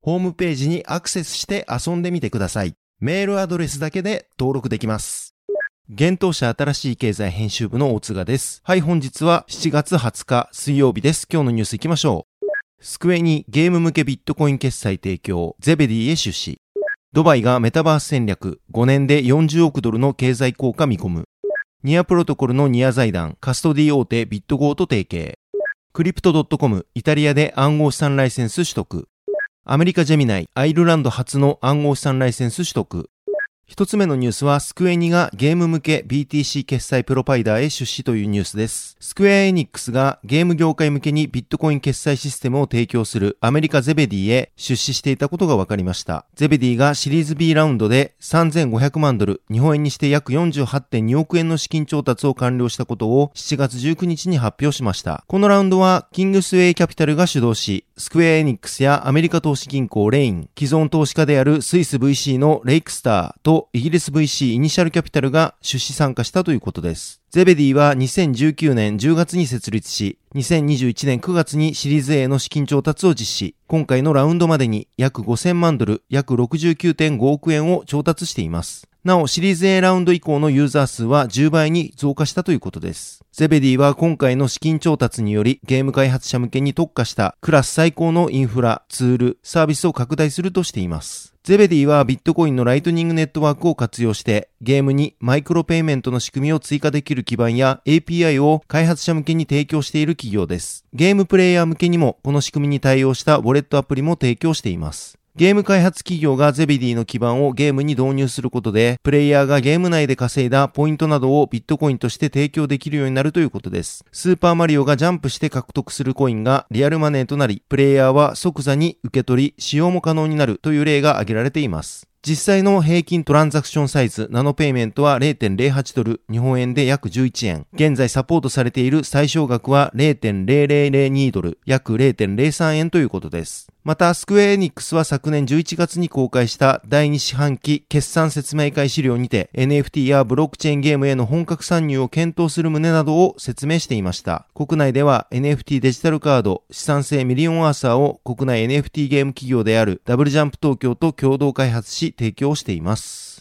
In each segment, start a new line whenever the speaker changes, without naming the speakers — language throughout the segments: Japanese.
ホームページにアクセスして遊んでみてください。メールアドレスだけで登録できます。現当社新しい経済編集部の大津賀です。はい、本日は7月20日水曜日です。今日のニュース行きましょう。スクエにゲーム向けビットコイン決済提供、ゼベディへ出資。ドバイがメタバース戦略、5年で40億ドルの経済効果見込む。ニアプロトコルのニア財団、カストディ大手ビットゴーと提携。クリプト .com、イタリアで暗号資産ライセンス取得。アメリカ Gemini、アイルランド初の暗号資産ライセンス取得。一つ目のニュースは、スクエニがゲーム向け BTC 決済プロバイダーへ出資というニュースです。スクエアエニックスがゲーム業界向けにビットコイン決済システムを提供するアメリカ Zebedee へ出資していたことが分かりました。 Zebedee がシリーズ B ラウンドで3500万ドル、日本円にして約48.2億円の資金調達を完了したことを7月19日に発表しました。このラウンドは、 Kingsway Capital が主導し、スクエアエニックスやアメリカ投資銀行 Raine、既存投資家であるスイス VC の Lakestar とイギリス VC Initial Capital が出資参加したということです。 Zebedee は2019年10月に設立し、2021年9月にシリーズ A の資金調達を実施。今回のラウンドまでに約5000万ドル、約69.5億円を調達しています。なお、シリーズ A ラウンド以降のユーザー数は10倍に増加したということです。 Zebedee は今回の資金調達によりゲーム開発者向けに特化したクラス最高のインフラ、ツール、サービスを拡大するとしています。 Zebedee はビットコインのライトニングネットワークを活用してゲームにマイクロペイメントの仕組みを追加できる基盤や API を開発者向けに提供している企業です。ゲームプレイヤー向けにもこの仕組みに対応したウォレットアプリも提供しています。ゲーム開発企業が Zebedee の基盤をゲームに導入することで、プレイヤーがゲーム内で稼いだポイントなどをビットコインとして提供できるようになるということです。スーパーマリオがジャンプして獲得するコインがリアルマネーとなり、プレイヤーは即座に受け取り、使用も可能になるという例が挙げられています。実際の平均トランザクションサイズ、ナノペイメントは0.08ドル、日本円で約11円。現在サポートされている最小額は0.0002ドル、約0.03円ということです。また、スクエアエニックスは昨年11月に公開した第2四半期決算説明会資料にて NFT やブロックチェーンゲームへの本格参入を検討する旨などを説明していました。国内では NFT デジタルカード資産性ミリオンアーサーを国内 NFT ゲーム企業であるダブルジャンプ東京と共同開発し提供しています。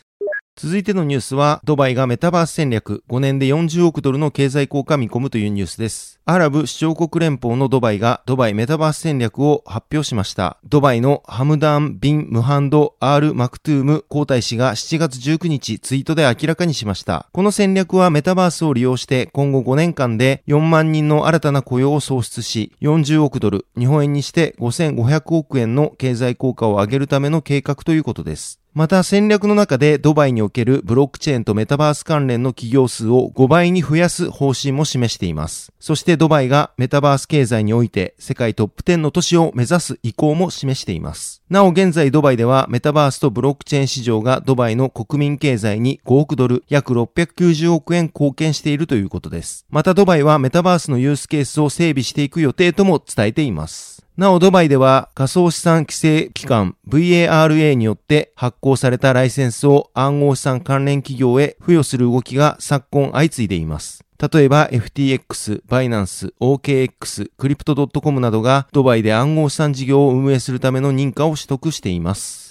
続いてのニュースは、ドバイがメタバース戦略5年で40億ドルの経済効果見込むというニュースです。アラブ首長国連邦のドバイがドバイメタバース戦略を発表しました。ドバイのハムダン・ビン・ムハンド・アール・マクトゥーム皇太子が7月19日ツイートで明らかにしました。この戦略はメタバースを利用して今後5年間で4万人の新たな雇用を創出し、40億ドル、日本円にして5500億円の経済効果を上げるための計画ということです。また戦略の中でドバイにおけるブロックチェーンとメタバース関連の企業数を5倍に増やす方針も示しています。そしてドバイがメタバース経済において世界トップ10の都市を目指す意向も示しています。なお現在ドバイではメタバースとブロックチェーン市場がドバイの国民経済に5億ドル約690億円貢献しているということです。またドバイはメタバースのユースケースを整備していく予定とも伝えています。なお、ドバイでは仮想資産規制機関 VARA によって発行されたライセンスを暗号資産関連企業へ付与する動きが昨今相次いでいます。例えば FTX、バイナンス、OKX、クリプト .com などがドバイで暗号資産事業を運営するための認可を取得しています。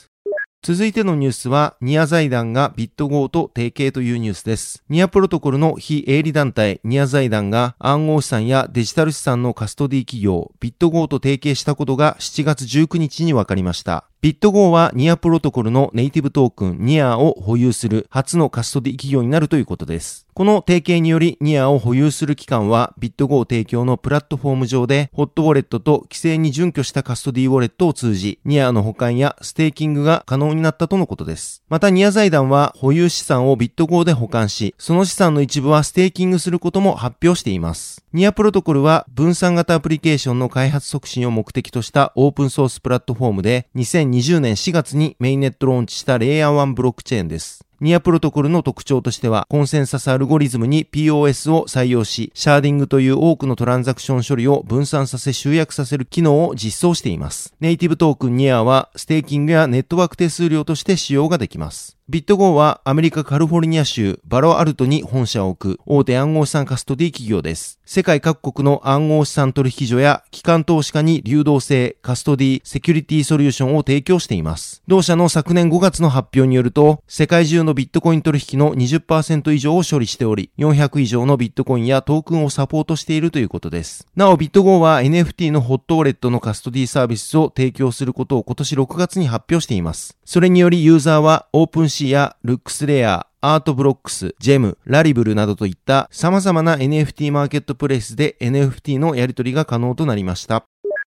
続いてのニュースは、ニア財団がビットゴーと提携というニュースです。ニアプロトコルの非営利団体、ニア財団が暗号資産やデジタル資産のカストディ企業、ビットゴーと提携したことが7月19日に分かりました。ビットゴーはニアプロトコルのネイティブトークンニアを保有する初のカストディ企業になるということです。この提携によりニアを保有する機関はビットゴー提供のプラットフォーム上でホットウォレットと規制に準拠したカストディウォレットを通じニアの保管やステーキングが可能になったとのことです。またニア財団は保有資産をビットゴーで保管し、その資産の一部はステーキングすることも発表しています。ニアプロトコルは分散型アプリケーションの開発促進を目的としたオープンソースプラットフォームで2020年4月にメインネットローンチしたレイヤー1ブロックチェーンです。ニアプロトコルの特徴としては、コンセンサスアルゴリズムに POS を採用し、シャーディングという多くのトランザクション処理を分散させ集約させる機能を実装しています。ネイティブトークンニアは、ステーキングやネットワーク手数料として使用ができます。ビットゴーはアメリカカリフォルニア州パロアルトに本社を置く大手暗号資産カストディ企業です。世界各国の暗号資産取引所や機関投資家に流動性、カストディ、セキュリティソリューションを提供しています。同社の昨年5月の発表によると、世界中のビットコイン取引の20%以上を処理しており、400以上のビットコインやトークンをサポートしているということです。なお、ビットゴーは NFT のホットウォレットのカストディサービスを提供することを今年6月に発表しています。それによりユーザーはオープンシやルックスレア、アートブロックス、ジェム、ラリブルなどといった様々な NFT マーケットプレイスで NFT のやり取りが可能となりました。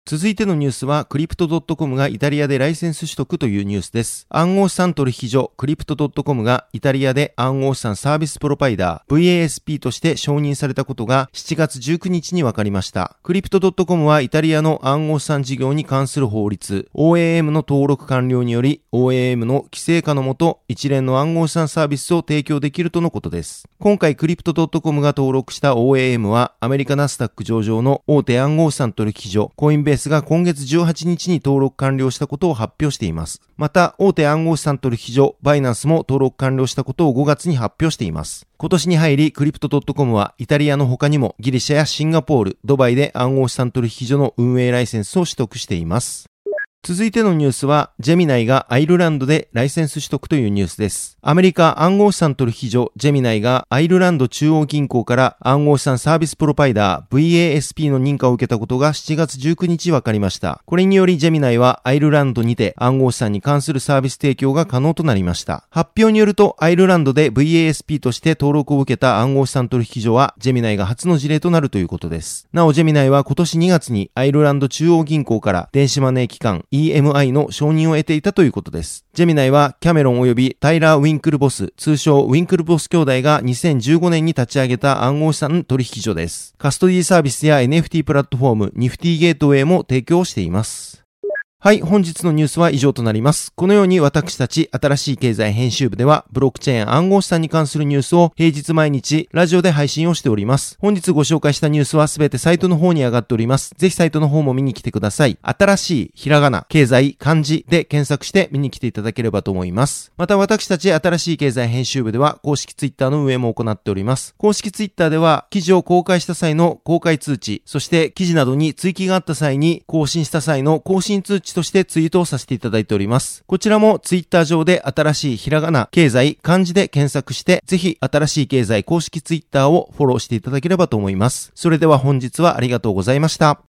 続いてのニュースは、クリプト .com がイタリアでライセンス取得というニュースです。暗号資産取引所、クリプト .com がイタリアで暗号資産サービスプロバイダー、VASP として承認されたことが7月19日に分かりました。クリプト .com はイタリアの暗号資産事業に関する法律、OAM の登録完了により、OAM の規制下のもと、一連の暗号資産サービスを提供できるとのことです。今回クリプト .com が登録した OAM は、アメリカナスダック上場の大手暗号資産取引所、コインベベースが今月18日に登録完了したことを発表しています。また、大手暗号資産取引所、バイナンスも登録完了したことを5月に発表しています。今年に入り、クリプト .com はイタリアの他にもギリシャやシンガポール、ドバイで暗号資産取引所の運営ライセンスを取得しています。続いてのニュースは、ジェミナイがアイルランドでライセンス取得というニュースです。アメリカ暗号資産取引所ジェミナイがアイルランド中央銀行から暗号資産サービスプロバイダー VASP の認可を受けたことが7月19日分かりました。これによりジェミナイはアイルランドにて暗号資産に関するサービス提供が可能となりました。発表によるとアイルランドで VASP として登録を受けた暗号資産取引所はジェミナイが初の事例となるということです。なおジェミナイは今年2月にアイルランド中央銀行から電子マネー機関 EMI の承認を得ていたということです。ジェミナイはキャメロン及びタイラー・ウィンクルボス、通称ウィンクルボス兄弟が2015年に立ち上げた暗号資産取引所です。カストディサービスや NFT プラットフォーム、ニフティゲートウェイも提供しています。はい、本日のニュースは以上となります。このように私たち新しい経済編集部では、ブロックチェーン暗号資産に関するニュースを平日毎日ラジオで配信をしております。本日ご紹介したニュースはすべてサイトの方に上がっております。ぜひサイトの方も見に来てください。新しいひらがな、経済、漢字で検索して見に来ていただければと思います。また私たち新しい経済編集部では公式ツイッターの運営も行っております。公式ツイッターでは記事を公開した際の公開通知、そして記事などに追記があった際に更新した際の更新通知知としてツイートをさせていただいております。こちらもツイッター上で新しいひらがな、経済、漢字で検索して、ぜひ新しい経済公式ツイッターをフォローしていただければと思います。それでは本日はありがとうございました。